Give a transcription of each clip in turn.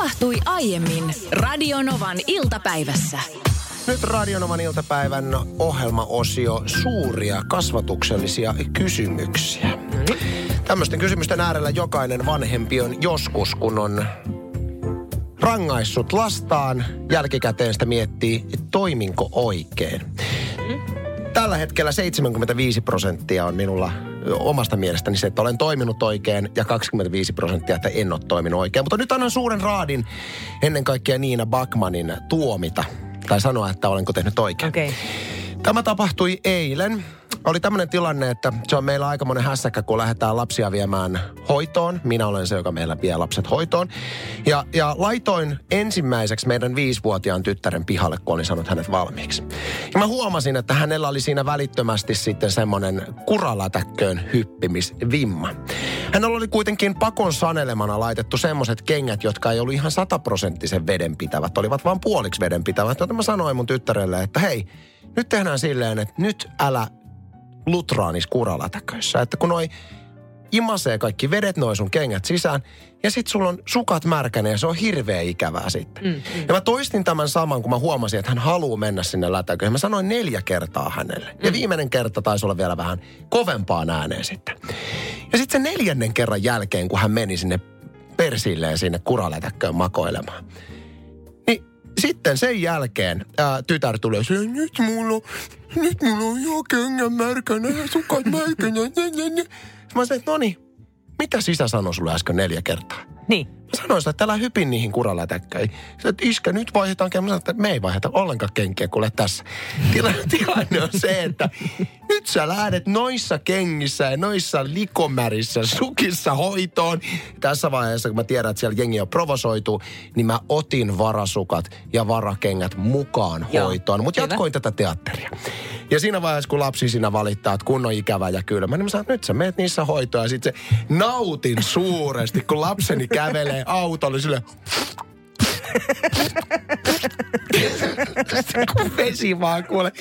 tapahtui aiemmin Radionovan iltapäivässä. Nyt Radionovan iltapäivän ohjelmaosio suuria kasvatuksellisia kysymyksiä. Tämmöisten kysymysten äärellä jokainen vanhempi on joskus, kun on rangaissut lastaan, jälkikäteen sitä miettii, että toiminko oikein. Tällä hetkellä 75 prosenttia on minulla omasta mielestäni se, että olen toiminut oikein ja 25 prosenttia, että en ole toiminut oikein. Mutta nyt annan suuren raadin ennen kaikkea Niina Bakmanin tuomita tai sanoa, että olenko tehnyt oikein. Okei. Tämä tapahtui eilen. Oli tämmöinen tilanne, että se on meillä aika monen hässäkkä, kun lähdetään lapsia viemään hoitoon. Minä olen se, joka meillä vie lapset hoitoon. Ja, ja laitoin ensimmäiseksi meidän viisivuotiaan tyttären pihalle, kun olin saanut hänet valmiiksi. Ja mä huomasin, että hänellä oli siinä välittömästi sitten semmoinen kuralätäkköön hyppimisvimma. Hänellä oli kuitenkin pakon sanelemana laitettu semmoiset kengät, jotka ei ollut ihan sataprosenttisen vedenpitävät, olivat vain puoliksi vedenpitävät. Joten mä sanoin mun tyttärelle, että hei, nyt tehdään silleen, että nyt älä lutraanis kuralätäköissä. Että kun noi imasee kaikki vedet, noin sun kengät sisään, ja sit sulla on sukat märkänä ja se on hirveä ikävää sitten. Mm, mm. Ja mä toistin tämän saman, kun mä huomasin, että hän haluaa mennä sinne lätäköön. Mä sanoin neljä kertaa hänelle. Mm. Ja viimeinen kerta taisi olla vielä vähän kovempaan ääneen sitten. Ja sitten se neljännen kerran jälkeen, kun hän meni sinne persilleen sinne kuralätäkköön makoilemaan, sitten sen jälkeen ää, tytär tulee siihen, nyt mulla nyt mulla on jo kengän märkänä ja sukat märkänä. Nä, nä, nä. Mä sanoin, että no niin, mitä sisä sanoi sulle äsken neljä kertaa? Niin. Mä sanoin sitä, että älä hypin niihin kuralätäkköihin. Sä että iskä, nyt vaihdetaan kenkiä. Mä sanoin, että me ei vaihdeta ollenkaan kenkiä, kuule tässä. Tilanne, tilanne on se, että nyt sä lähdet noissa kengissä ja noissa likomärissä sukissa hoitoon. Tässä vaiheessa, kun mä tiedän, että siellä jengi on provosoitu, niin mä otin varasukat ja varakengät mukaan Joo, hoitoon. Mutta jatkoin tätä teatteria. Ja siinä vaiheessa, kun lapsi siinä valittaa, että kun on ikävä ja kylmä, niin mä sanon, että nyt sä meet niissä hoitoon. Ja sitten se nautin suuresti, kun lapseni kävelee autolla sille kun vesi vaan kuule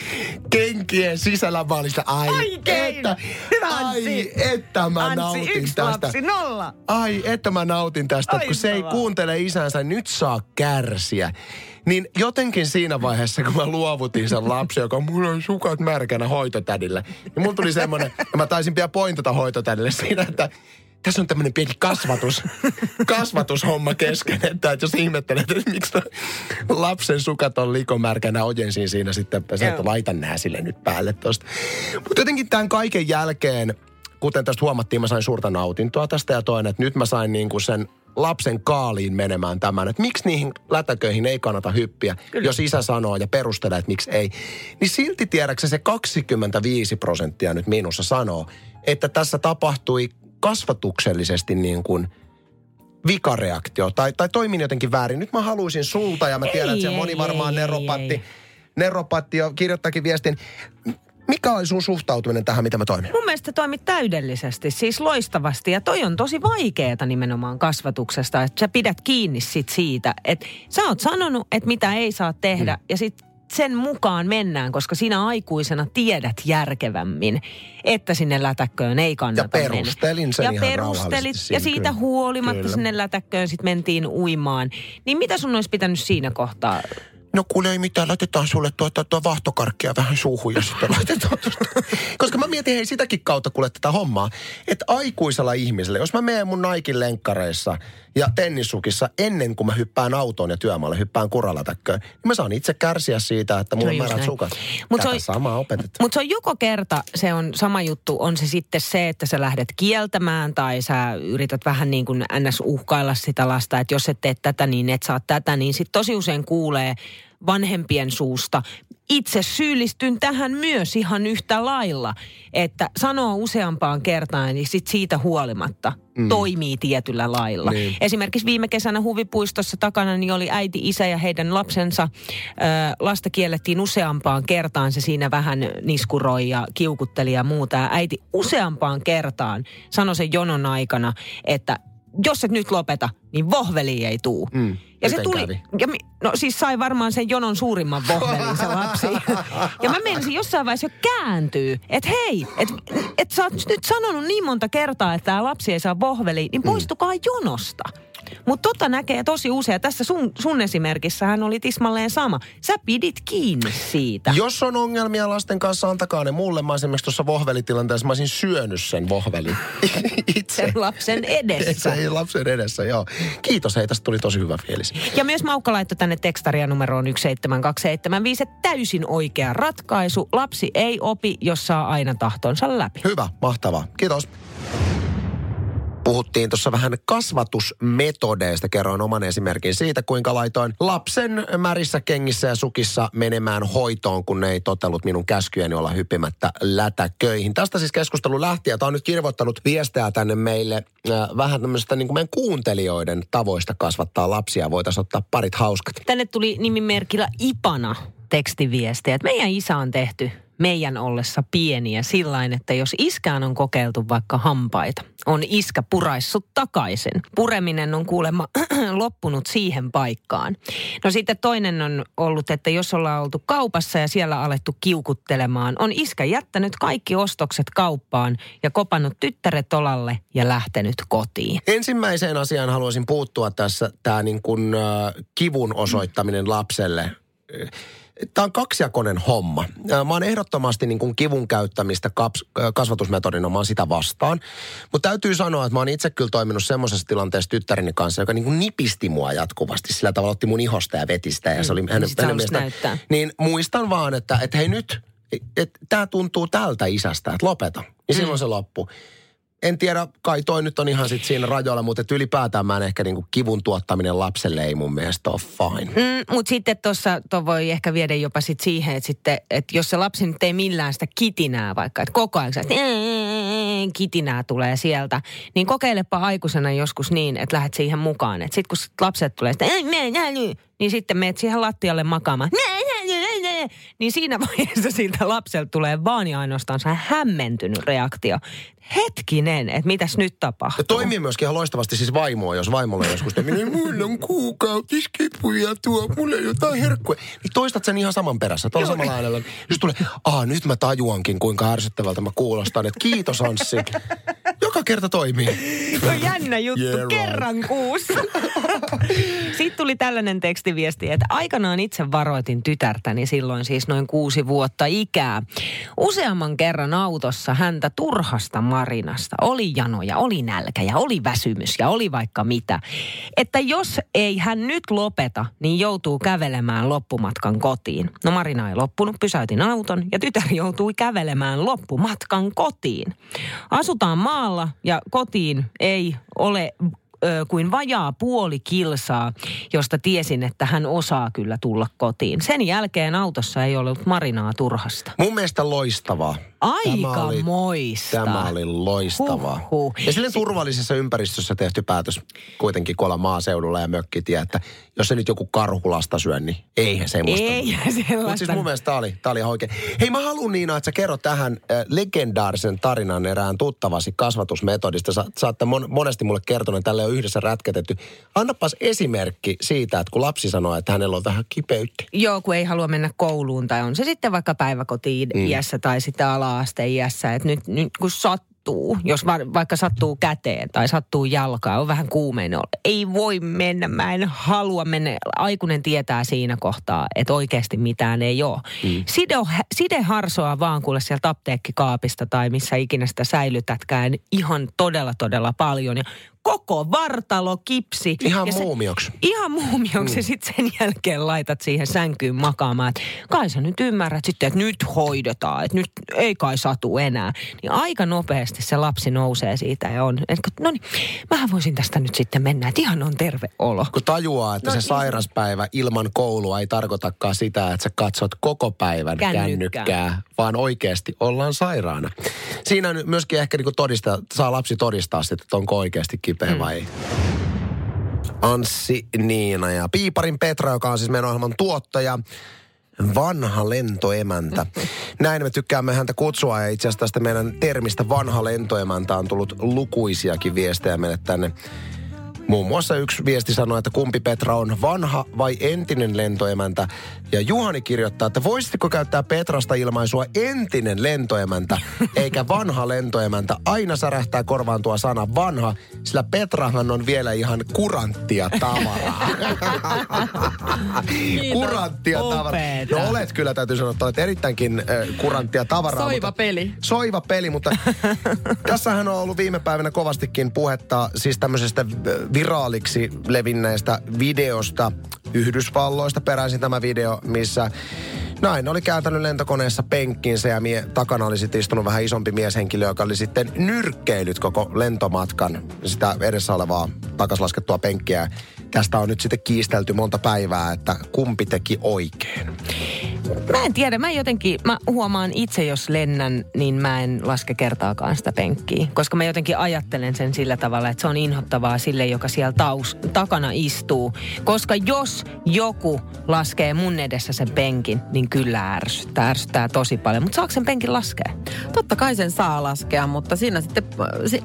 kenkien sisällä olin sitä, ai että, ai että mä nautin yksi tästä. lapsi, nolla. Ai, että mä nautin tästä, kun se ei kuuntele isänsä, nyt saa kärsiä. Niin jotenkin siinä vaiheessa, kun mä luovutin sen lapsen, joka mulla on sukat märkänä hoitotädille, niin mulla tuli semmoinen, ja mä taisin pian pointata hoitotädille siinä, että tässä on tämmöinen pieni kasvatus, kasvatushomma kesken, että, että jos ihmettelet, että miksi lapsen sukat on likomärkänä, ojensin siinä sitten, että Joo. laitan nää sille nyt päälle tosta. Mutta jotenkin tämän kaiken jälkeen, kuten tästä huomattiin, mä sain suurta nautintoa tästä ja toinen, että nyt mä sain niin kuin sen lapsen kaaliin menemään tämän, että miksi niihin lätäköihin ei kannata hyppiä, Kyllä. jos isä sanoo ja perustelee, että miksi ei. Niin silti tiedäksä se 25 prosenttia nyt minussa sanoo, että tässä tapahtui kasvatuksellisesti niin kuin vikareaktio tai, tai toimin jotenkin väärin. Nyt mä haluaisin sulta ja mä Ei, tiedän, että se ei, moni varmaan ei, neropatti, ei. neropatti jo kirjoittakin viestin. Mikä oli sun suhtautuminen tähän, mitä mä toimin? Mun mielestä toimit täydellisesti, siis loistavasti. Ja toi on tosi vaikeeta nimenomaan kasvatuksesta, että sä pidät kiinni sit siitä, että sä oot sanonut, että mitä ei saa tehdä, mm. ja sit sen mukaan mennään, koska sinä aikuisena tiedät järkevämmin, että sinne lätäkköön ei kannata Ja perustelin sen Ja ihan perustelit, ja siitä kyllä. huolimatta Kyllä. sinne lätäkköön sitten mentiin uimaan. Niin mitä sun olisi pitänyt siinä kohtaa? No kuule ei mitään, laitetaan sulle tuota, tuo vahtokarkkia vähän suuhun ja sitten laitetaan tuosta. Koska mä mietin hei sitäkin kautta kuule tätä hommaa, että aikuisella ihmisellä, jos mä menen mun Naikin lenkkareissa ja tennissukissa ennen kuin mä hyppään autoon ja työmaalle, hyppään kuralatäkköön, niin mä saan itse kärsiä siitä, että mulla No on näin. sukat. Mut Tätä se on- samaa opetetaan. Mutta se on joko kerta, se on sama juttu, on se sitten se, että sä lähdet kieltämään tai sä yrität vähän niin kuin ns. uhkailla sitä lasta, että jos et tee tätä, niin et saa tätä, niin sitten tosi usein kuulee vanhempien suusta. Itse syyllistyn tähän myös ihan yhtä lailla, että sanoo useampaan kertaan, niin sit siitä huolimatta mm. toimii tietyllä lailla. Niin. Esimerkiksi viime kesänä huvipuistossa takana niin oli äiti, isä ja heidän lapsensa. Ö, lasta kiellettiin useampaan kertaan. Se siinä vähän niskuroi ja kiukutteli ja muuta. Ja äiti useampaan kertaan sanoi sen jonon aikana, että jos et nyt lopeta, niin vohveli ei tuu. Mm. Ja se tuli, kävi? ja mi, no siis sai varmaan sen jonon suurimman vohvelin se lapsi. ja mä menisin jossain vaiheessa jo kääntyy, että hei, että et sä oot nyt sanonut niin monta kertaa, että tämä lapsi ei saa vohveliin, niin poistukaa jonosta. Mutta tota näkee tosi usein. Tässä sun, sun esimerkissähän oli tismalleen sama. Sä pidit kiinni siitä. Jos on ongelmia lasten kanssa, antakaa ne mulle. Mä esimerkiksi tuossa vohvelitilanteessa, mä olisin syönyt sen vohvelin itse. Sen lapsen edessä. Ei lapsen edessä, joo. Kiitos, hei, tästä tuli tosi hyvä fiilis. Ja myös Maukka laittoi tänne tekstaria numeroon 17275, että täysin oikea ratkaisu. Lapsi ei opi, jos saa aina tahtonsa läpi. Hyvä, mahtavaa. Kiitos. Puhuttiin tuossa vähän kasvatusmetodeista. Kerroin oman esimerkin siitä, kuinka laitoin lapsen märissä kengissä ja sukissa menemään hoitoon, kun ne ei totellut minun käskyjeni olla hyppimättä lätäköihin. Tästä siis keskustelu lähti ja tämä on nyt kirvoittanut viestejä tänne meille äh, vähän tämmöistä niin kuin meidän kuuntelijoiden tavoista kasvattaa lapsia. Voitaisiin ottaa parit hauskat. Tänne tuli nimimerkillä Ipana tekstiviestejä, että meidän isä on tehty meidän ollessa pieniä sillain, että jos iskään on kokeiltu vaikka hampaita, on iskä puraissut takaisin. Pureminen on kuulemma loppunut siihen paikkaan. No sitten toinen on ollut, että jos ollaan oltu kaupassa ja siellä alettu kiukuttelemaan, on iskä jättänyt kaikki ostokset kauppaan ja kopannut tyttäret olalle ja lähtenyt kotiin. Ensimmäiseen asiaan haluaisin puuttua tässä, tämä niin kuin, äh, kivun osoittaminen lapselle Tämä on kaksijakoinen homma. Mä oon ehdottomasti niin kuin kivun käyttämistä kaps, kasvatusmetodina, mä oon sitä vastaan. Mutta täytyy sanoa, että mä oon itse kyllä toiminut semmoisessa tilanteessa tyttäreni kanssa, joka niin kuin nipisti mua jatkuvasti. Sillä tavalla otti mun ihosta ja vetistä ja se oli mm, hänen, hänen mielestä. Niin muistan vaan, että, että hei nyt, että tämä tuntuu tältä isästä, että lopeta. Ja mm. silloin se loppu en tiedä, kai toi nyt on ihan sit siinä rajoilla, mutta ylipäätään mä en ehkä niinku kivun tuottaminen lapselle ei mun mielestä ole fine. Mm, mutta sitten tuossa voi ehkä viedä jopa sit siihen, että sitten, että jos se lapsi nyt ei millään sitä kitinää vaikka, että koko ajan että kitinää tulee sieltä, niin kokeilepa aikuisena joskus niin, että lähdet siihen mukaan. Että sitten kun lapset tulee, että niin sitten meet siihen lattialle makaamaan. Niin siinä vaiheessa siltä lapselta tulee vaan ja ainoastaan se hämmentynyt reaktio hetkinen, että mitäs nyt tapahtuu. Ja toimii myöskin ihan loistavasti siis vaimoa, jos vaimolla on joskus tämmöinen, mulla on kuukautiskipuja tuo, mulla on jotain herkkuja. Niin toistat sen ihan saman perässä, tuolla samalla äänellä. Jos tulee, aa nyt mä tajuankin, kuinka ärsyttävältä mä kuulostan, että kiitos Anssi. Joka kerta toimii. No jännä juttu, yeah, kerran right. kuussa. Sitten tuli tällainen tekstiviesti, että aikanaan itse varoitin tytärtäni silloin siis noin kuusi vuotta ikää. Useamman kerran autossa häntä turhasta marinasta. Oli janoja, oli nälkä ja oli väsymys ja oli vaikka mitä. Että jos ei hän nyt lopeta, niin joutuu kävelemään loppumatkan kotiin. No Marina ei loppunut, pysäytin auton ja tytär joutui kävelemään loppumatkan kotiin. Asutaan maalla ja kotiin ei ole ö, kuin vajaa puoli kilsaa, josta tiesin, että hän osaa kyllä tulla kotiin. Sen jälkeen autossa ei ollut marinaa turhasta. Mun mielestä loistavaa. Aika tämä oli, moista. Tämä oli loistavaa. Huhhuh. Ja sille turvallisessa ympäristössä tehty päätös kuitenkin kolla maaseudulla ja mökkitie, että jos se nyt joku karhulasta syö, niin eihän semmoista. Ei sellaista. Mutta siis mun mielestä tämä oli, tämä oli oikein. Hei mä haluan Niina, että sä kerrot tähän äh, legendaarisen tarinan erään tuttavasi kasvatusmetodista. Sä, sä ootte mon, monesti mulle kertonut, että tälle on yhdessä rätketetty. Annapas esimerkki siitä, että kun lapsi sanoo, että hänellä on vähän kipeyttä. Joo, kun ei halua mennä kouluun tai on se sitten vaikka päiväkotiin mm. iässä tai sitten ala ala-asteiässä, että nyt, nyt kun sattuu, jos va, vaikka sattuu käteen tai sattuu jalkaan, on vähän kuumeinen ei voi mennä, mä en halua mennä. Aikuinen tietää siinä kohtaa, että oikeasti mitään ei ole. Mm. Side, side harsoa vaan kuule sieltä apteekkikaapista tai missä ikinä sitä säilytätkään ihan todella todella paljon. Ja koko vartalo kipsi. Ihan ja muumioksi. Ihan muumioksi mm. ja sitten sen jälkeen laitat siihen sänkyyn makaamaan. Kai sä nyt ymmärrät sitten, että nyt hoidetaan, että nyt ei kai satu enää. Niin aika nopeasti se lapsi nousee siitä ja on, että no niin, mähän voisin tästä nyt sitten mennä, että ihan on terve olo. Kun tajuaa, että no, se niin. sairaspäivä ilman koulua ei tarkoitakaan sitä, että sä katsot koko päivän kännykkää, kännykkää vaan oikeasti ollaan sairaana. Siinä myöskin ehkä niin todistaa, saa lapsi todistaa sitten, että onko oikeasti kipeä mm. vai Anssi, Niina ja Piiparin Petra, joka on siis meidän ohjelman tuottaja vanha lentoemäntä. Näin me tykkäämme häntä kutsua ja itse asiassa tästä meidän termistä vanha lentoemäntä on tullut lukuisiakin viestejä meille tänne Muun muassa yksi viesti sanoi, että kumpi Petra on, vanha vai entinen lentoemäntä. Ja Juhani kirjoittaa, että voisitko käyttää Petrasta ilmaisua entinen lentoemäntä, eikä vanha lentoemäntä. Aina särähtää korvaan tuo sana vanha, sillä Petrahan on vielä ihan kuranttia tavaraa. kuranttia tavaraa. No olet kyllä, täytyy sanoa, että olet erittäinkin äh, kuranttia tavaraa. Soiva mutta, peli. Soiva peli, mutta tässähän on ollut viime päivinä kovastikin puhetta siis tämmöisestä viraaliksi levinneestä videosta Yhdysvalloista. Peräisin tämä video, missä Näin oli kääntänyt lentokoneessa penkkinsä ja mie, takana oli sitten istunut vähän isompi mieshenkilö, joka oli sitten nyrkkeilyt koko lentomatkan sitä edessä olevaa takaslaskettua penkkiä. Tästä on nyt sitten kiistelty monta päivää, että kumpi teki oikein. Mä en tiedä, mä jotenkin, mä huomaan itse, jos lennän, niin mä en laske kertaakaan sitä penkkiä. Koska mä jotenkin ajattelen sen sillä tavalla, että se on inhottavaa sille, joka siellä taus, takana istuu. Koska jos joku laskee mun edessä sen penkin, niin kyllä ärsyttää, ärsyttää tosi paljon. Mutta saako sen penkin laskea? Totta kai sen saa laskea, mutta siinä sitten... Si,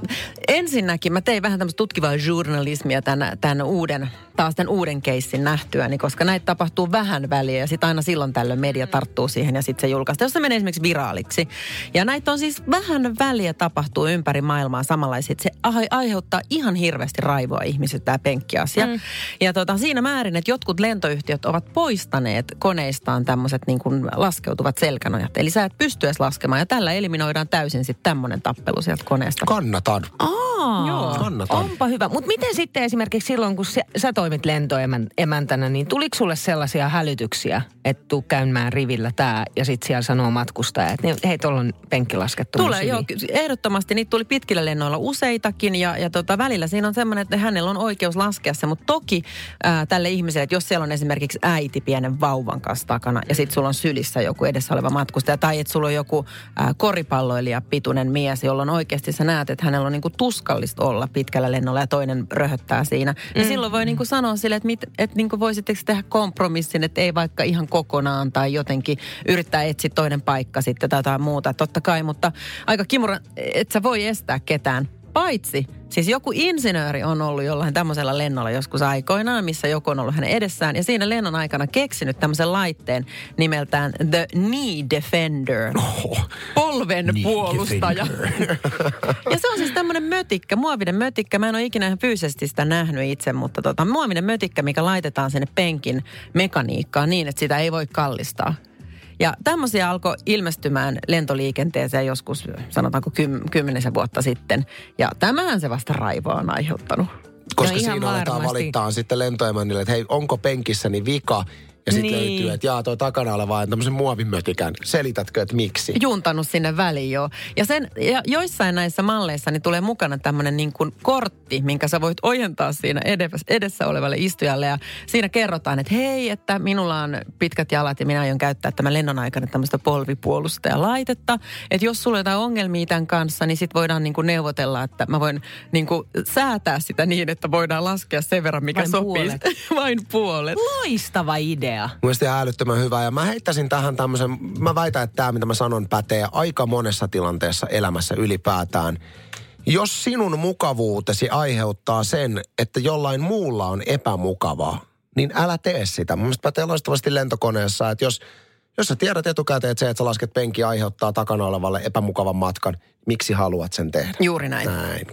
ensinnäkin mä tein vähän tämmöistä tutkivaa journalismia tämän, tämän uuden, taas tämän uuden keissin nähtyäni, koska näitä tapahtuu vähän väliä ja sitten aina silloin tällöin media tarttuu siihen ja sitten se julkaistaan, jos se menee esimerkiksi viraaliksi. Ja näitä on siis vähän väliä tapahtuu ympäri maailmaa samanlaisia. Se aiheuttaa ihan hirveästi raivoa ihmiset tämä penkkiasia. Mm. Ja tota, siinä määrin, että jotkut lentoyhtiöt ovat poistaneet koneistaan tämmöiset niin kuin laskeutuvat selkänojat. Eli sä et pysty edes laskemaan ja tällä eliminoidaan täysin sitten tämmöinen tappelu sieltä koneesta. Kannatan. Aa, Joo. Kannatan. Onpa hyvä. Mutta miten sitten esimerkiksi silloin, kun sä, sä toimit lentoemäntänä, niin tuliko sulle sellaisia hälytyksiä, että tuu käymään rivillä tää ja sitten siellä sanoo matkustaja, että niin, hei, tuolla on penkki laskettu. Tulee, joo, ehdottomasti. Niitä tuli pitkillä lennoilla useitakin ja, ja tota, välillä siinä on semmoinen, että hänellä on oikeus laskea se, mutta toki ää, tälle ihmiselle, että jos siellä on esimerkiksi äiti pienen vauvan kanssa takana ja sitten sulla on sylissä joku edessä oleva matkustaja tai että sulla on joku ää, koripalloilija pituinen mies, jolloin oikeasti sä näet, että hänellä on niinku tuskallista olla pitkällä lennolla ja toinen röhöttää siinä. Mm. Ja silloin voi niinku sanoa sille, että, mit, että niinku voisitteko tehdä kompromissin, että ei vaikka ihan kokonaan tai jotenkin yrittää etsiä toinen paikka sitten tai jotain muuta. Totta kai, mutta aika kimura, että sä voi estää ketään. Paitsi, siis joku insinööri on ollut jollain tämmöisellä lennolla joskus aikoinaan, missä joku on ollut hänen edessään. Ja siinä lennon aikana keksinyt tämmöisen laitteen nimeltään The Knee Defender. Oho. Polven Knee puolustaja. defender. ja se on siis tämmöinen mötikkä, muovinen mötikkä. Mä en ole ikinä fyysisesti sitä nähnyt itse, mutta tota, muovinen mötikkä, mikä laitetaan sinne penkin mekaniikkaan niin, että sitä ei voi kallistaa. Ja tämmöisiä alkoi ilmestymään lentoliikenteeseen joskus, sanotaanko kym, kymmenisen vuotta sitten. Ja tämähän se vasta raivoa on aiheuttanut. Koska No siinä aletaan valittaa sitten lentoemännille, että hei, onko penkissäni vika? Ja sitten Niin. löytyy, että jaa, toi takana oleva on tämmöisen muovimötikän. Selitätkö, että miksi? juntannut sinne väliin joo. Ja, sen, ja joissain näissä malleissa niin tulee mukana tämmöinen niin kuin kortti, minkä sä voit ojentaa siinä edessä, edessä olevalle istujalle. Ja siinä kerrotaan, että hei, että minulla on pitkät jalat ja minä aion käyttää tämän lennon aikana tämmöistä polvipuolustajalaitetta. Että jos sulla on jotain ongelmia tämän kanssa, niin sit voidaan niin kuin neuvotella, että mä voin niin kuin säätää sitä niin, että voidaan laskea sen verran, mikä Vain sopii. puolet. Vain puolet. Loistava idea. Mielestäni ihan älyttömän hyvä. Ja mä heittäisin tähän tämmöisen, mä väitän, että tämä mitä mä sanon pätee aika monessa tilanteessa elämässä ylipäätään. Jos sinun mukavuutesi aiheuttaa sen, että jollain muulla on epämukavaa, niin älä tee sitä. Mun mielestä pätee loistavasti lentokoneessa, että jos, jos sä tiedät etukäteen, että se, että sä lasket penki aiheuttaa takana olevalle epämukavan matkan, miksi haluat sen tehdä? Juuri näin. Näin.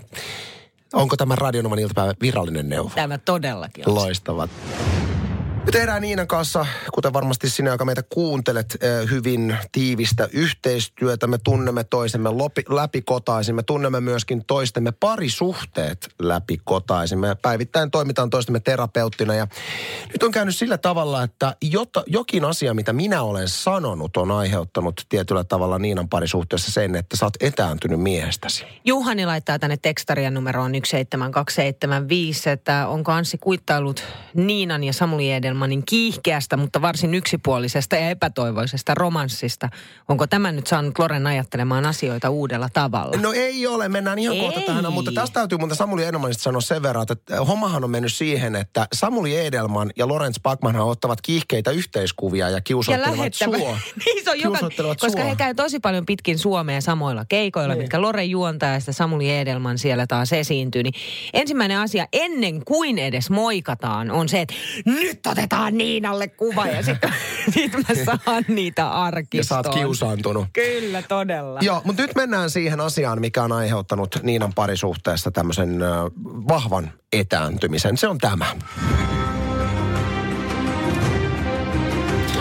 Onko tämä Radionovan iltapäivä virallinen neuvo? Tämä todellakin on. Loistavat. Me tehdään Niinan kanssa, kuten varmasti sinä, joka meitä kuuntelet, hyvin tiivistä yhteistyötä. Me tunnemme toisemme läpikotaisin. Me tunnemme myöskin toistemme parisuhteet läpikotaisin. Me päivittäin toimitaan toistemme terapeuttina. Ja nyt on käynyt sillä tavalla, että jota, jokin asia, mitä minä olen sanonut, on aiheuttanut tietyllä tavalla Niinan parisuhteessa sen, että sä oot etääntynyt miehestäsi. Juhani laittaa tänne tekstarian numeroon 17275, että onko Anssi kuittailut Niinan ja Samuli Edelman Edelmanin kiihkeästä, mutta varsin yksipuolisesta ja epätoivoisesta romanssista. Onko tämä nyt saanut Loren ajattelemaan asioita uudella tavalla? No ei ole, mennään ihan Ei. kohta tähän. Mutta tästä täytyy muuten Samuli Edelmanista sanoa sen verran, että hommahan on mennyt siihen, että Samuli Edelman ja Lorenz Backmanhan ottavat kiihkeitä yhteiskuvia ja ja kiusoittelevat lähettävä. sua. niin se on joka, koska sua. he käy tosi paljon pitkin Suomea samoilla keikoilla, Niin. mitkä Lore juontaa ja Samuli Edelman siellä taas esiintyy. Niin ensimmäinen asia ennen kuin edes moikataan on se, että nyt otetaan Niinalle kuva ja sitten sit mä saan niitä Ja sä arkistoon. oot kiusaantunut. Kyllä, todella. Joo, mutta nyt mennään siihen asiaan, mikä on aiheuttanut Niinan parisuhteessa tämmöisen vahvan etääntymisen. Se on tämä.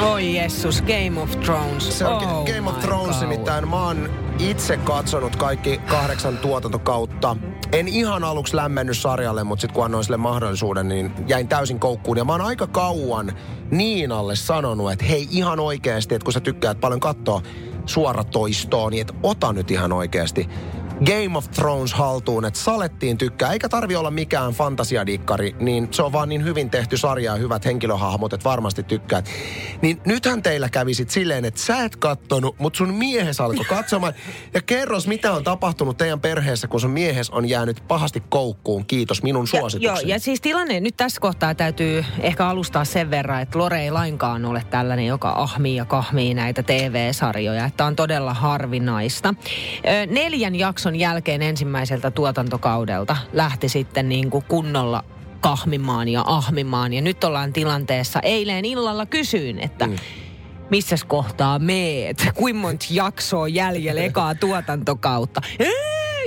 Oi Jessus, Game of Thrones. Se on oh Game of Thrones, God. nimittäin mä oon itse katsonut kaikki kahdeksan tuotantokautta. En ihan aluksi lämmennyt sarjalle, mutta sitten kun annoin sille mahdollisuuden, niin jäin täysin koukkuun. Ja mä oon aika kauan Niinalle sanonut, että hei ihan oikeasti, että kun sä tykkäät paljon katsoa suoratoistoa, niin että ota nyt ihan oikeasti Game of Thrones haltuun, että salettiin tykkää. Eikä tarvi olla mikään fantasiadikkari, niin se on vaan niin hyvin tehty sarja ja hyvät henkilöhahmot, että varmasti tykkäät. Niin nythän teillä kävi sit silleen, että sä et kattonut, mutta sun miehes alkoi katsomaan. Ja kerros, mitä on tapahtunut teidän perheessä, kun sun miehes on jäänyt pahasti koukkuun. Kiitos minun Ja, suositukseni. joo, ja siis tilanne nyt tässä kohtaa täytyy ehkä alustaa sen verran, että Lore ei lainkaan ole tällainen, joka ahmii ja kahmii näitä TV-sarjoja. Että on todella harvinaista. Neljän jakson jälkeen ensimmäiseltä tuotantokaudelta lähti sitten niin kuin kunnolla kahmimaan ja ahmimaan. Ja nyt ollaan tilanteessa, eilen illalla kysyin, että mm. missäs kohtaa meet? Kuinka monta jaksoa jäljellä ekaa tuotantokautta?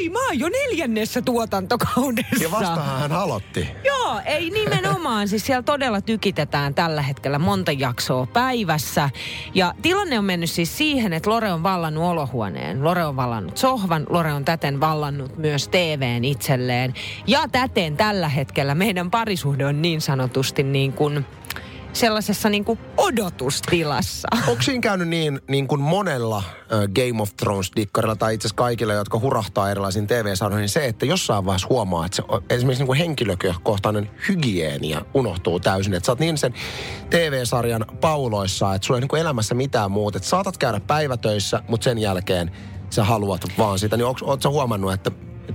Ei, mä oon jo neljännessä tuotantokaudessa. ja vastahan hän aloitti. Joo, ei nimenomaan. Siis siellä todella tykitetään tällä hetkellä monta jaksoa päivässä. Ja tilanne on mennyt siis siihen, että Lore on vallannut olohuoneen. Lore on vallannut sohvan. Lore on täten vallannut myös TVn itselleen. Ja täten tällä hetkellä meidän parisuhde on niin sanotusti niin kuin sellaisessa niin kuin odotustilassa. Onko siinä käynyt niin, niin kuin monella Game of Thrones-dikkarilla tai itse asiassa kaikilla, jotka hurahtaa erilaisiin TV-sarjoihin, se, että jossain vaiheessa huomaa, että se, esimerkiksi niin kuin henkilökohtainen hygienia unohtuu täysin. Että sä oot niin sen TV-sarjan pauloissa, että sulla ei niin kuin elämässä mitään muuta. Että saatat käydä päivätöissä, mutta sen jälkeen sä haluat vaan sitä. Niin ootko huomannut, että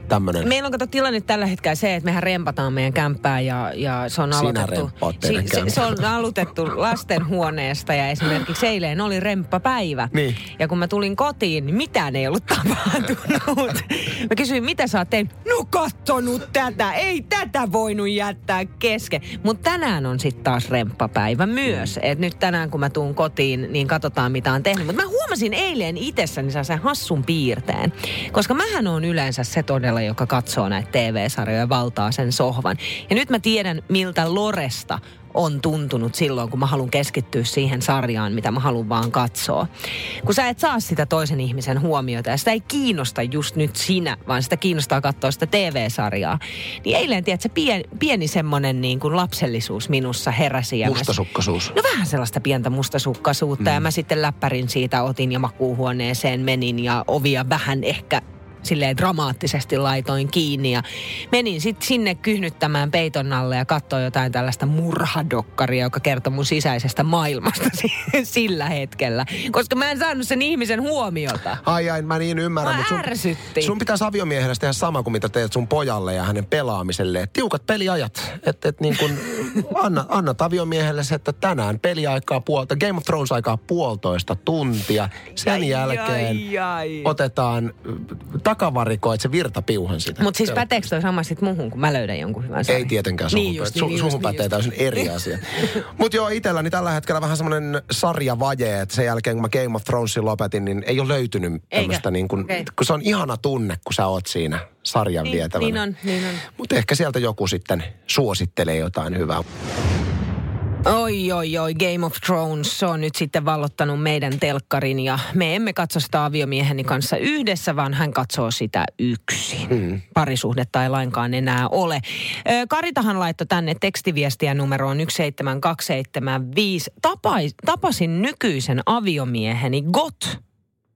tämmöinen... Meillä on kato tilanne tällä hetkellä se, että mehän rempataan meidän kämppää ja, ja se on Sinä aloitettu. teidän se, se, on aloitettu lastenhuoneesta ja esimerkiksi eilen oli remppapäivä. Niin. Ja kun mä tulin kotiin, niin mitään ei ollut tapahtunut. Mä kysyin, mitä sä oot tehnyt? No kattonut tätä, ei tätä voinut jättää kesken. Mutta tänään on sitten taas remppapäivä myös. Mm. Et nyt tänään kun mä tuun kotiin, niin katsotaan mitä on tehnyt. Mutta mä huomasin eilen itsessäni sen hassun piirteen. Koska mähän on yleensä se todella, joka katsoo näitä TV-sarjoja ja valtaa sen sohvan. Ja nyt mä tiedän, miltä Loresta on tuntunut silloin, kun mä haluan keskittyä siihen sarjaan, mitä mä haluan vaan katsoa. Kun sä et saa sitä toisen ihmisen huomiota ja sitä ei kiinnosta just nyt sinä, vaan sitä kiinnostaa katsoa sitä TV-sarjaa. Niin eilen, tiedätkö, pieni, pieni semmonen niin kuin lapsellisuus minussa heräsi. Ja mä- Mustasukkaisuus. No vähän sellaista pientä mustasukkaisuutta mm. ja mä sitten läppärin siitä otin ja makuuhuoneeseen menin ja ovia vähän ehkä silleen dramaattisesti laitoin kiinni ja menin sitten sinne kyhnyttämään peiton alle ja katsoin jotain tällaista murhadokkaria, joka kertoi mun sisäisestä maailmasta sillä hetkellä. Koska mä en saanut sen ihmisen huomiota. Ai ai, mä niin ymmärrän. Mut sun, ärsytti. sun pitäisi aviomiehellä tehdä sama kuin mitä teet sun pojalle ja hänen pelaamiselle. Et tiukat peliajat. Että et niin kun, anna, anna aviomiehelle se, että tänään peliaikaa puolta, Game of Thrones aikaa puolitoista tuntia. Sen Ai, jälkeen ai, ai. otetaan äh, takavarikoit se virtapiuhan sitä. Mutta siis päteekö toi sama sit muhun, kun mä löydän jonkun hyvän Ei sarjan? tietenkään suhun, Niin niin just, Su, niin suhun just, pätee niin täysin eri asia. Mutta joo, itselläni tällä hetkellä vähän semmoinen sarjavaje, että sen jälkeen kun mä Game of Thronesin lopetin, niin ei ole löytynyt tämmöistä niin kuin, Okei. kun se on ihana tunne, kun sä oot siinä sarjan Niin, vietävänä. niin on, niin on. Mutta ehkä sieltä joku sitten suosittelee jotain hyvää. Oi, oi, oi, Game of Thrones, se on nyt sitten vallottanut meidän telkkarin ja me emme katso sitä aviomieheni kanssa yhdessä, vaan hän katsoo sitä yksin. Mm. Parisuhdetta ei lainkaan enää ole. Karitahan laittoi tänne tekstiviestiä numeroon 17275. Tapai, tapasin nykyisen aviomieheni Got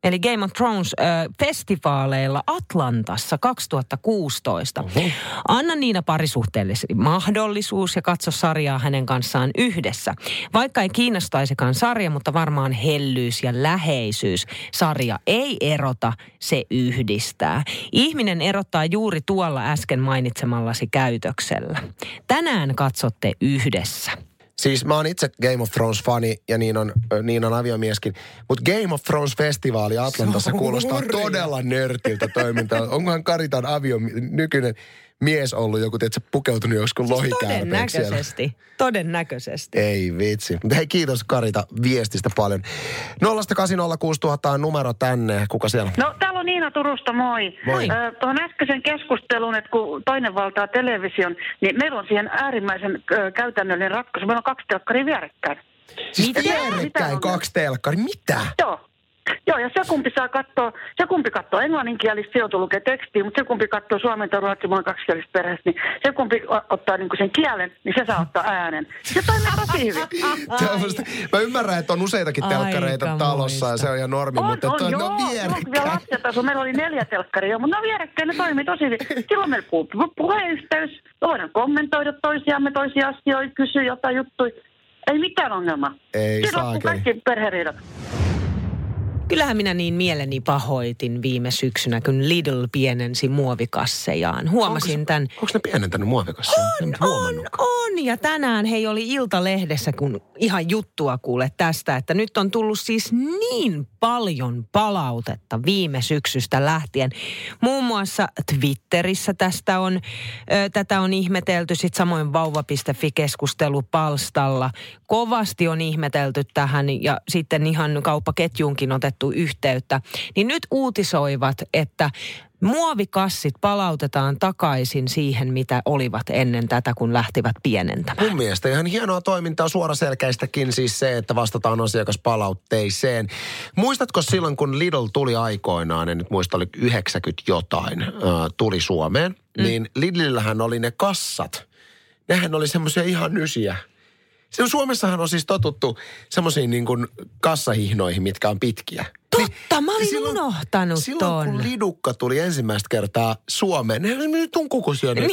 eli Game of Thrones ö, festivaaleilla Atlantassa 2016. Uh-huh. Anna Niina parisuhteelle mahdollisuus ja katso sarjaa hänen kanssaan yhdessä. Vaikka ei kiinnostaisikaan sarja, mutta varmaan hellyys ja läheisyys. Sarja ei erota, se yhdistää. Ihminen erottaa juuri tuolla äsken mainitsemallasi käytöksellä. Tänään katsotte yhdessä. Siis mä oon itse Game of Thrones-fani ja niin on, niin on aviomieskin. Mutta Game of Thrones-festivaali Atlantassa kuulostaa todella nörtiltä toimintaa. Onkohan Karitan avio nykyinen mies ollut joku, tiedätkö, pukeutunut joskus lohikärpeeksi siellä? Todennäköisesti. Todennäköisesti. Ei vitsi. Mutta hei, kiitos Karita viestistä paljon. 0806000 on numero tänne. Kuka siellä? No täällä on Niina Turusta, moi. Moi. Ö, tuohon äskeisen keskusteluun, että kun toinen valtaa television, niin meillä on siihen äärimmäisen ö, käytännöllinen ratkaisu. Meillä on kaksi telkkaria vierekkäin. Siis Mitä? vierekkäin kaksi telkkari. Mitä? Joo. Joo, ja se kumpi saa katsoa, se kumpi katsoo englanninkielistä, se joutuu lukemaan tekstiin, mutta se kumpi katsoo suomen tai ruotsin, mulla on kaksikielistä perheestä, niin se kumpi ottaa niinku sen kielen, niin se saa ottaa äänen. Se toimii tosi hyvin. Tämmöstä, mä ymmärrän, että on useitakin telkkareita Aikamoista. talossa ja se on ihan normi, On, mutta on, toi, joo, ne on joo, kun vielä vierekkäin. asuu. Meillä oli neljä telkkaria, mutta ne on vierekkäin, ne toimii tosi hyvin. Silloin meillä puhuu pu- puheyhteys, me voidaan kommentoida toisiamme, toisia asioita, kysyä jotain juttuja. Ei mitään ongelmaa. Ei Siinä loppuu saakeli. kaikki perheriidat. Kyllähän minä niin mieleni pahoitin viime syksynä, kun Lidl pienensi muovikassejaan. Huomasin tämän. Onko ne pienentänyt muovikassa? En On, huomannutkaan. on. Ja tänään hei oli Iltalehdessä, kun ihan juttua kuule tästä, että nyt on tullut siis niin paljon palautetta viime syksystä lähtien. Muun muassa Twitterissä tästä on, ö, tätä on ihmetelty, sitten samoin vauva.fi-keskustelupalstalla. Kovasti on ihmetelty tähän ja sitten ihan kauppaketjuunkin otettu yhteyttä. Niin nyt uutisoivat, että muovikassit palautetaan takaisin siihen, mitä olivat ennen tätä, kun lähtivät pienentämään. Mun mielestä ihan hienoa toimintaa suoraselkäistäkin siis se, että vastataan asiakaspalautteiseen. Muistatko silloin, kun Lidl tuli aikoinaan, en nyt muista, oli 90 jotain, äh, tuli Suomeen, mm. niin Lidlillähän oli ne kassat. Nehän oli semmoisia ihan nysiä. Suomessahan on siis totuttu semmoisiin niin kuin kassahihnoihin, mitkä on pitkiä. Totta, mä olin unohtanut silloin, ton. kun lidukka tuli ensimmäistä kertaa Suomeen, ne oli nyt tunkukosia niin.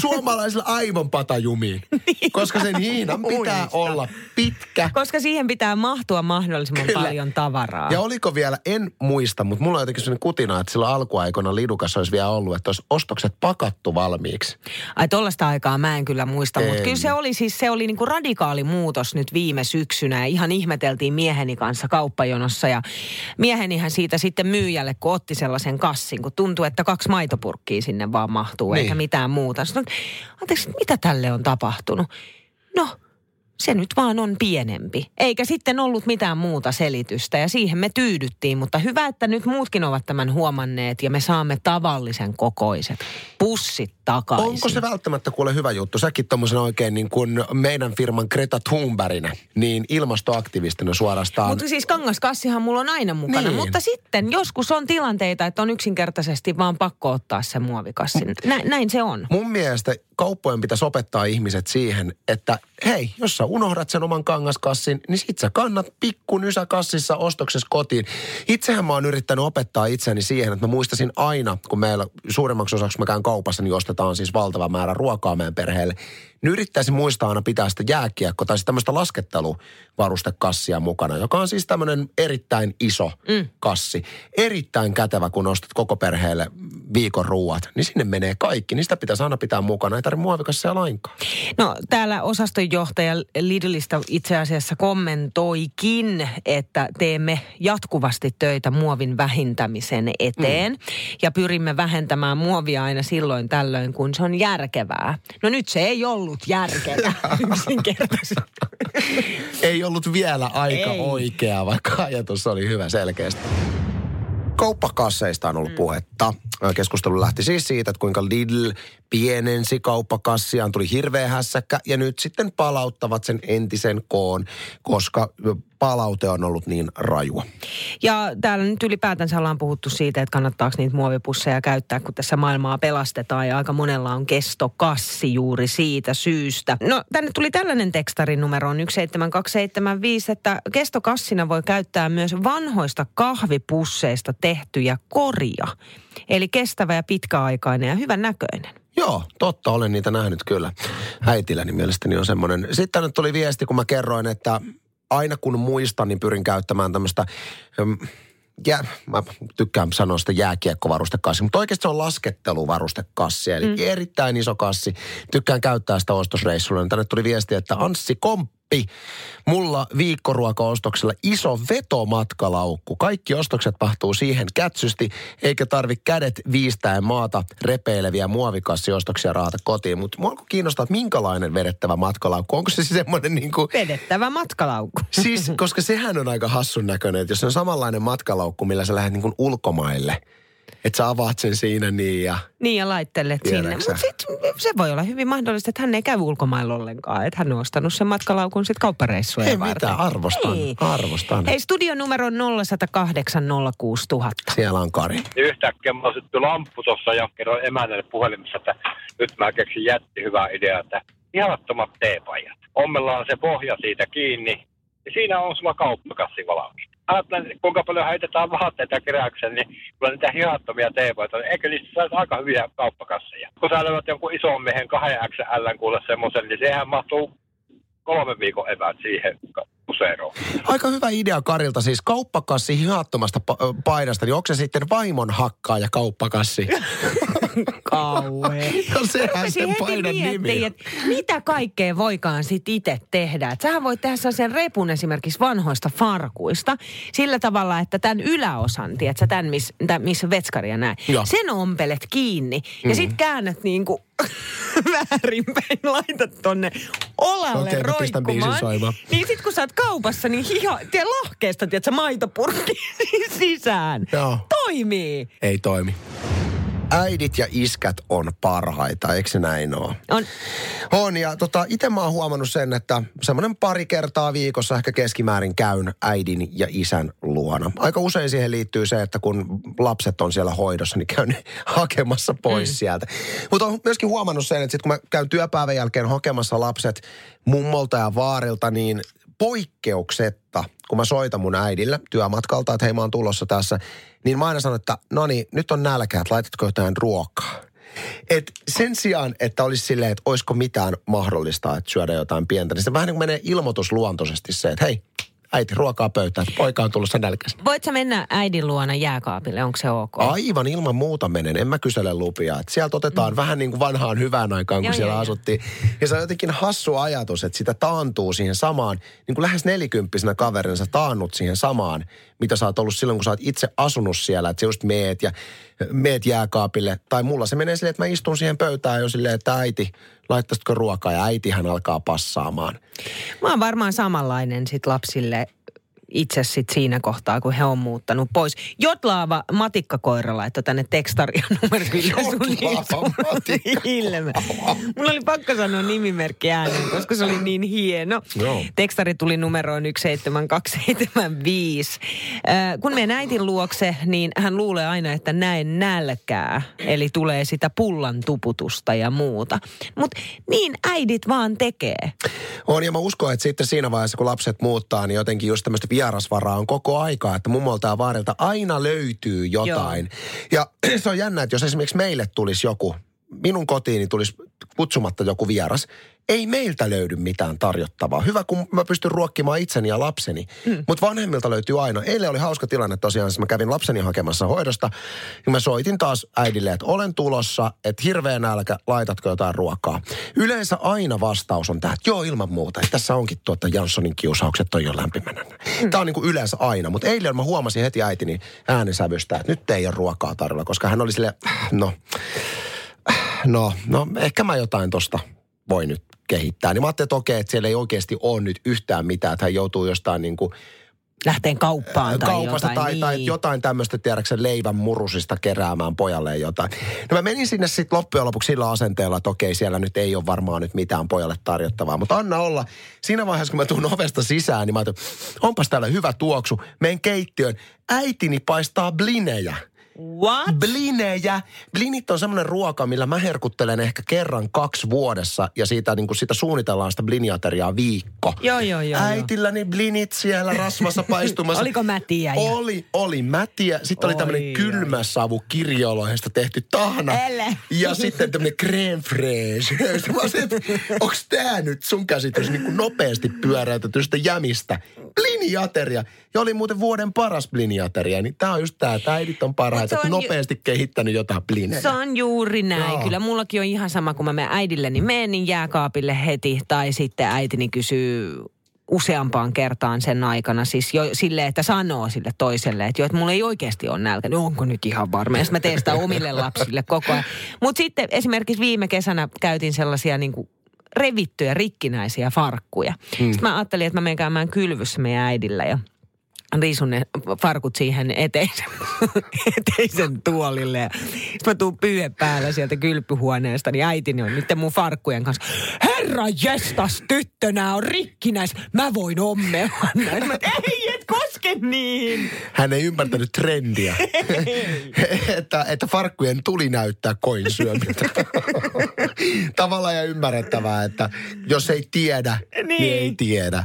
suomalaisilla aivan patajumiin. Koska sen hiinan pitää Muista. olla pitkä. Koska siihen pitää mahtua mahdollisimman Kyllä. paljon tavaraa. Ja oliko vielä, en muista, mutta mulla on jotenkin sellainen kutina, että silloin alkuaikoina Lidukassa olisi vielä ollut, että olisi ostokset pakattu valmiiksi. Ai tollaista aikaa mä en kyllä muista, mutta kyllä se oli siis, se oli niinku radikaali muutos nyt viime syksynä. Ja ihan ihmeteltiin mieheni kanssa kauppajonossa ja miehenihän siitä sitten myyjälle, kun otti sellaisen kassin, kun tuntui, että kaksi maitopurkkiä sinne vaan mahtuu, Niin. eikä mitään muuta. Sanoin, anteeksi, mitä tälle on tapahtunut? No, se nyt vaan on pienempi. Eikä sitten ollut mitään muuta selitystä ja siihen me tyydyttiin, mutta hyvä, että nyt muutkin ovat tämän huomanneet ja me saamme tavallisen kokoiset pussit takaisin. Onko se välttämättä kuule hyvä juttu? Säkin tuommoisena oikein niin kuin meidän firman Greta Thunbergina, niin ilmastoaktivistina suorastaan. Mutta siis kangaskassihan mulla on aina mukana. Niin. Mutta sitten joskus on tilanteita, että on yksinkertaisesti vaan pakko ottaa se muovikassi. Nä, näin se on. Mun mielestä kauppojen pitäisi opettaa ihmiset siihen, että hei, jos sä unohdat sen oman kangaskassin, niin sit sä kannat pikku kassissa ostoksessa kotiin. Itsehän mä oon yrittänyt opettaa itseni siihen, että mä muistasin aina, kun meillä suurimmaksi osaksi mä käyn kaupassa, niin ostetaan siis valtava määrä ruokaa meidän perheelle. Niin yrittäisin muistaa aina pitää sitä jääkiekko tai sitten tämmöistä lasketteluvarustekassia mukana, joka on siis tämmöinen erittäin iso mm. kassi. Erittäin kätevä, kun ostat koko perheelle viikon ruuat, niin sinne menee kaikki. Sitä pitäisi aina pitää mukana, ei tarvitse muovikassia lainkaan. No täällä osastonjohtaja Lidlistä itse asiassa kommentoikin, että teemme jatkuvasti töitä muovin vähentämisen eteen. Mm. Ja pyrimme vähentämään muovia aina silloin tällöin, kun se on järkevää. No nyt se ei ollut järkevää yksinkertaisesti. ei ollut vielä aika Ei. oikea, vaikka ajatus oli hyvä selkeästi. Kauppakasseista on ollut mm. puhetta. Keskustelu lähti siis siitä, että kuinka Lidl pienensi kauppakassiaan, tuli hirveä hässäkkä ja nyt sitten palauttavat sen entisen koon, koska palaute on ollut niin rajua. Ja täällä nyt ylipäätänsä ollaan puhuttu siitä, että kannattaako niitä muovipusseja käyttää, kun tässä maailmaa pelastetaan ja aika monella on kestokassi juuri siitä syystä. No tänne tuli tällainen tekstarin numero on 17275, että kestokassina voi käyttää myös vanhoista kahvipusseista tehtyjä koria. Eli kestävä ja pitkäaikainen ja hyvän näköinen. Joo, totta, olen niitä nähnyt kyllä. Äitilläni mielestäni on semmoinen. Sitten nyt tuli viesti, kun mä kerroin, että aina kun muistan, niin pyrin käyttämään tämmöistä... mm, Jää, mä tykkään sanoa sitä jääkiekkovarustekassi, mutta oikeasti se on lasketteluvarustekassi, eli mm. erittäin iso kassi. Tykkään käyttää sitä ostosreissulla. Tänne tuli viesti, että Anssi Komppi, mulla viikkoruokaostoksella iso vetomatkalaukku. Kaikki ostokset mahtuu siihen kätsysti, eikä tarvi kädet viistäen maata repeileviä muovikassiostoksia raata kotiin. Mutta mua kiinnostaa, että minkälainen vedettävä matkalaukku. Onko se siis semmoinen niin kuin Vedettävä matkalaukku. Siis, koska sehän on aika hassun näköinen, että jos on samanlainen matkalaukku, millä sä lähdet niin kuin ulkomaille, että sä avaat sen siinä niin ja... Niin ja laittelet sinne. Mutta sitten se voi olla hyvin mahdollista, että hän ei käy ulkomailla ollenkaan. Että hän on ostanut sen matkalaukun sitten kauppareissuja Ei varten. mitään, arvostan, Niin. arvostan. Hei, studion numero on 0108 06000. Siellä on Kari. Yhtäkkiä mulla syttyi lamppu tuossa ja kerroin emännälle puhelimessa, että nyt mä keksin jätti hyvää idea, että ihanattomat teepajat. Ommellaan se pohja siitä kiinni ja siinä on sulla kauppakassi valmis. Ajattelen, kuinka paljon heitetään vaatteita keräykseen, niin kyllä niitä hihattomia teepaita, niin eikö niistä saisi aika hyviä kauppakasseja? Kun sä löydät jonkun ison miehen 2XL kuule semmoisen, niin sehän mahtuu kolmen viikon eväät siihen puseroon. Aika hyvä idea Karilta, siis kauppakassi hihattomasta pa- paidasta, niin onko se sitten vaimon hakkaa ja kauppakassi? Kauhe. no sehän heti paidan nimi että mitä kaikkea voikaan sit itse tehdä. Et sähän voit tehdä sen repun esimerkiksi vanhoista farkuista sillä tavalla, että tämän yläosan, tiedätkö, tämän, miss, tämän missä vetskaria näin, Joo. sen ompelet kiinni ja sit käännät niinku väärinpäin, laitat tonne olalle biisin roikkumaan. Niin sit kun sä oot kaupassa, niin hiha, tiedä, lahkeesta, tiedätkö, maitopurkki sisään. Joo. Toimii. Ei toimi. Äidit ja iskät on parhaita, eikö se näin ole? On, On, ja tota, itse mä oon huomannut sen, että semmoinen pari kertaa viikossa ehkä keskimäärin käyn äidin ja isän luona. Aika usein siihen liittyy se, että kun lapset on siellä hoidossa, niin käyn hakemassa pois mm. sieltä. Mutta oon myöskin huomannut sen, että sit kun mä käyn työpäivän jälkeen hakemassa lapset mummolta ja vaarilta, niin poikkeuksetta, kun mä soitan mun äidille työmatkalta, että hei mä oon tulossa tässä, niin mä aina sanon, että no niin, nyt on nälkä, että laitatko jotain ruokaa. Et sen sijaan, että olisi silleen, että olisiko mitään mahdollista, että syödä jotain pientä, niin se vähän niin kuin menee ilmoitusluontoisesti se, että hei, äiti, ruokaa pöytään, poika on tulossa nälkäisenä. voit sä mennä äidin luona jääkaapille, onko se ok? Aivan ilman muuta menen, en mä kysele lupia. Et sieltä otetaan mm. vähän niin kuin vanhaan hyvään aikaan, kun Joo, siellä joo, asuttiin. Ja se on jotenkin hassu ajatus, että sitä taantuu siihen samaan, niin kuin lähes nelikymppisenä kaverina sä taannut siihen samaan, mitä sä oot ollut silloin, kun sä oot itse asunut siellä. Että sä just meet ja meet jääkaapille. Tai mulla se menee silleen, että mä istun siihen pöytään jo silleen, että äiti, laittaisitko ruokaa? Ja äitihän alkaa passaamaan. Mä oon varmaan samanlainen sit lapsille itse sit siinä kohtaa, kun he on muuttanut pois. Jotlaava matikkakoira laittoi tänne tekstaria numero kyllä sun ilme. Mulla oli pakko sanoa nimimerkki ääneen, koska se oli niin hieno. Joo. Tekstari tuli numeroon 17275. Äh, kun menen äitin luokse, niin hän luulee aina, että näen nälkää. Eli tulee sitä pullan tuputusta ja muuta. Mutta niin äidit vaan tekee. On, ja mä uskon, että sitten siinä vaiheessa, kun lapset muuttaa, niin jotenkin just tämmöistä vierasvaraa on koko aikaa, että mummolta ja vaarilta aina löytyy jotain. Ja se on jännä, että jos esimerkiksi meille tulisi joku, minun kotiini tulisi kutsumatta joku vieras, ei meiltä löydy mitään tarjottavaa. Hyvä, kun mä pystyn ruokkimaan itseni ja lapseni. Mm. Mutta vanhemmilta löytyy aina. Eilen oli hauska tilanne tosiaan, siis mä kävin lapseni hakemassa hoidosta. Ja mä soitin taas äidille, että olen tulossa, että hirveä nälkä, laitatko jotain ruokaa. Yleensä aina vastaus on tämä, että joo ilman muuta. Että tässä onkin tuota Janssonin kiusaukset on jo lämpimänä. Mm. Tämä on niin kuin yleensä aina. Mutta eilen mä huomasin heti äitini äänensävystä, että nyt ei ole ruokaa tarjolla. Koska hän oli silleen, no, no, no ehkä mä jotain tosta voi nyt kehittää. Niin mä ajattelin, että okei, että siellä ei oikeasti ole nyt yhtään mitään, että hän joutuu jostain niin kuin lähteen kauppaan tai kaupasta jotain. tai, niin. tai jotain tämmöistä, tiedäksä, leivän murusista keräämään pojalle jotain. No mä menin sinne sitten loppujen lopuksi sillä asenteella, että okei, siellä nyt ei ole varmaan nyt mitään pojalle tarjottavaa. Mutta anna olla. Siinä vaiheessa, kun mä tuun ovesta sisään, niin mä ajattelin, onpas täällä hyvä tuoksu. Menen keittiöön. Äitini paistaa blinejä. What? Blinejä. Blinit on semmoinen ruoka, millä mä herkuttelen ehkä kerran kaksi vuodessa ja siitä, niin kuin sitä suunnitellaan sitä bliniateriaa viikko. Joo, joo, joo, joo. Äitilläni blinit siellä rasvassa paistumassa. Oliko mätiä? Ja... Oli, oli mätiä. Sitten oli Oi, tämmöinen oi. kylmä savu kirjolohesta tehty tahna. Älä. Ja sitten tämmöinen crème fraîche. Mä olisin, onks tää nyt sun käsitys niin kuin nopeasti pyöräytetystä jämistä? Bliniateria. Ja oli muuten vuoden paras bliniateria. Niin tää on just tää, että äidit on parhaita. on että ju- nopeasti kehittänyt jotain blinejä. Se on juuri näin. Joo. Kyllä mullakin on ihan sama, kun mä menen äidilleni menen, niin jääkaapille heti. Tai sitten äitini kysyy useampaan kertaan sen aikana. Siis jo silleen, että sanoo sille toiselle, että jo, että mulla ei oikeasti ole nälkä. No onko nyt ihan varma? Ja mä teen sitä omille lapsille koko ajan. Mutta sitten esimerkiksi viime kesänä käytin sellaisia niin kuin revittyjä, rikkinäisiä farkkuja. Mm. Sitten mä ajattelin, että mä menen käymään kylvyssä meidän äidillä ja riisun ne farkut siihen eteisen, eteisen tuolille. Ja Sitten mä tuun pyyhe päällä sieltä kylpyhuoneesta, niin äitini on nyt mun farkkujen kanssa. Herra jestas, tyttö, nää on rikkinäis. Mä voin ommella. Mä, ei, et koske niin. Hän ei ymmärtänyt trendiä. että, että farkkujen tuli näyttää koin syömiltä. Tavallaan ja ymmärrettävää, että jos ei tiedä, niin, niin ei tiedä.